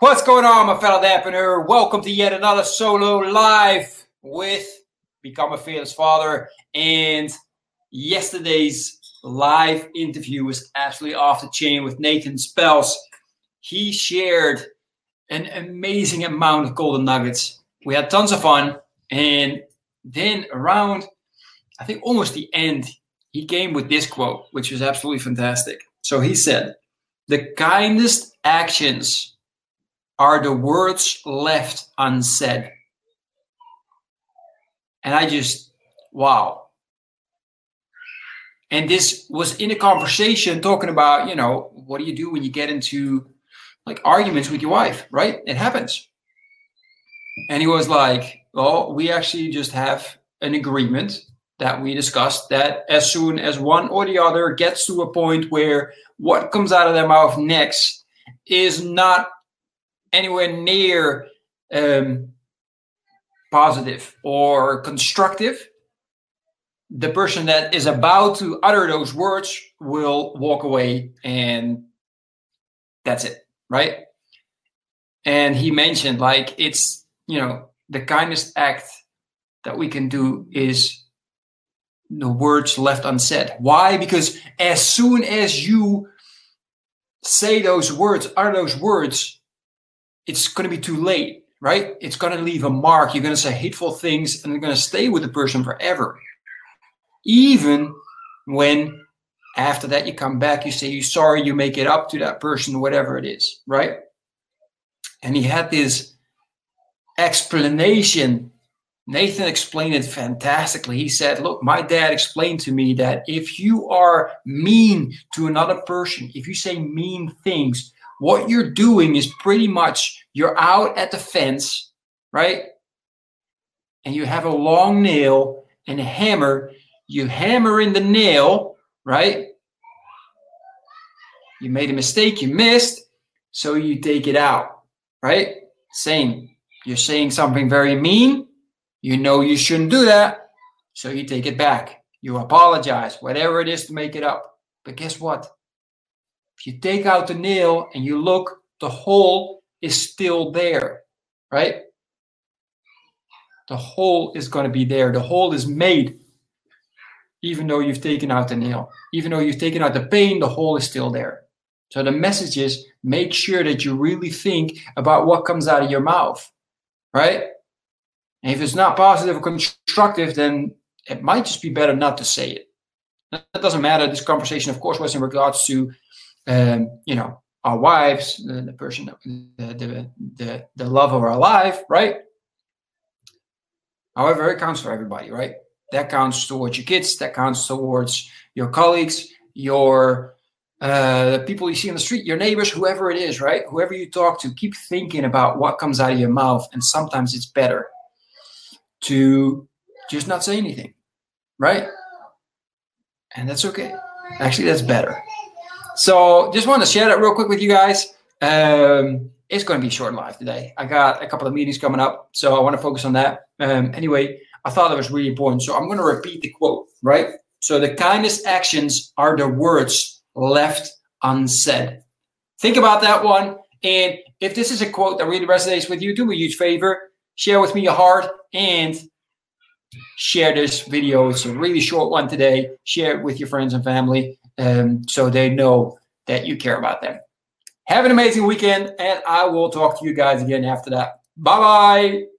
What's going on, my fellow Dampener? Welcome to yet another solo live with Become a Fearless Father. And yesterday's live interview was absolutely off the chain with Nathan Spells. He shared an amazing amount of golden nuggets. We had tons of fun. And then around, I think almost the end, he came with this quote, which was absolutely fantastic. So he said, The kindest actions are the words left unsaid. And I just, wow. And this was in a conversation talking about, you know, what do you do when you get into like arguments with your wife, right? It happens. And he was like, well, we actually just have an agreement that we discussed that as soon as one or the other gets to a point where what comes out of their mouth next is not anywhere near um, positive or constructive, the person that is about to utter those words will walk away and that's it, right? And he mentioned, like, it's, you know, the kindest act that we can do is the words left unsaid. Why? Because as soon as you say those words, utter those words, it's going to be too late, right? It's going to leave a mark. You're going to say hateful things and they're going to stay with the person forever. Even when after that you come back, you say you're sorry, you make it up to that person, whatever it is, right? And he had this explanation. Nathan explained it fantastically. He said, Look, my dad explained to me that if you are mean to another person, if you say mean things, what you're doing is pretty much you're out at the fence, right? And you have a long nail and a hammer. You hammer in the nail, right? You made a mistake, you missed, so you take it out, right? Same. You're saying something very mean. You know you shouldn't do that, so you take it back. You apologize, whatever it is to make it up. But guess what? If you take out the nail and you look, the hole is still there, right? The hole is going to be there. The hole is made even though you've taken out the nail. Even though you've taken out the pain, the hole is still there. So the message is make sure that you really think about what comes out of your mouth, right? And if it's not positive or constructive, then it might just be better not to say it. That doesn't matter. This conversation, of course, was in regards to um, you know, our wives, the, the person, the, the, the, the love of our life, right? However, it counts for everybody, right? That counts towards your kids, that counts towards your colleagues, your uh, the people you see on the street, your neighbors, whoever it is, right? Whoever you talk to, keep thinking about what comes out of your mouth. And sometimes it's better to just not say anything, right? And that's okay. Actually, that's better. So just want to share that real quick with you guys. Um, it's going to be short live today. I got a couple of meetings coming up, so I want to focus on that. Um, anyway, I thought it was really important. So I'm going to repeat the quote, right? So the kindest actions are the words left unsaid. Think about that one. And if this is a quote that really resonates with you, do me a huge favor. Share with me your heart and share this video. It's a really short one today. Share it with your friends and family um, so they know that you care about them. Have an amazing weekend, and I will talk to you guys again after that. Bye bye.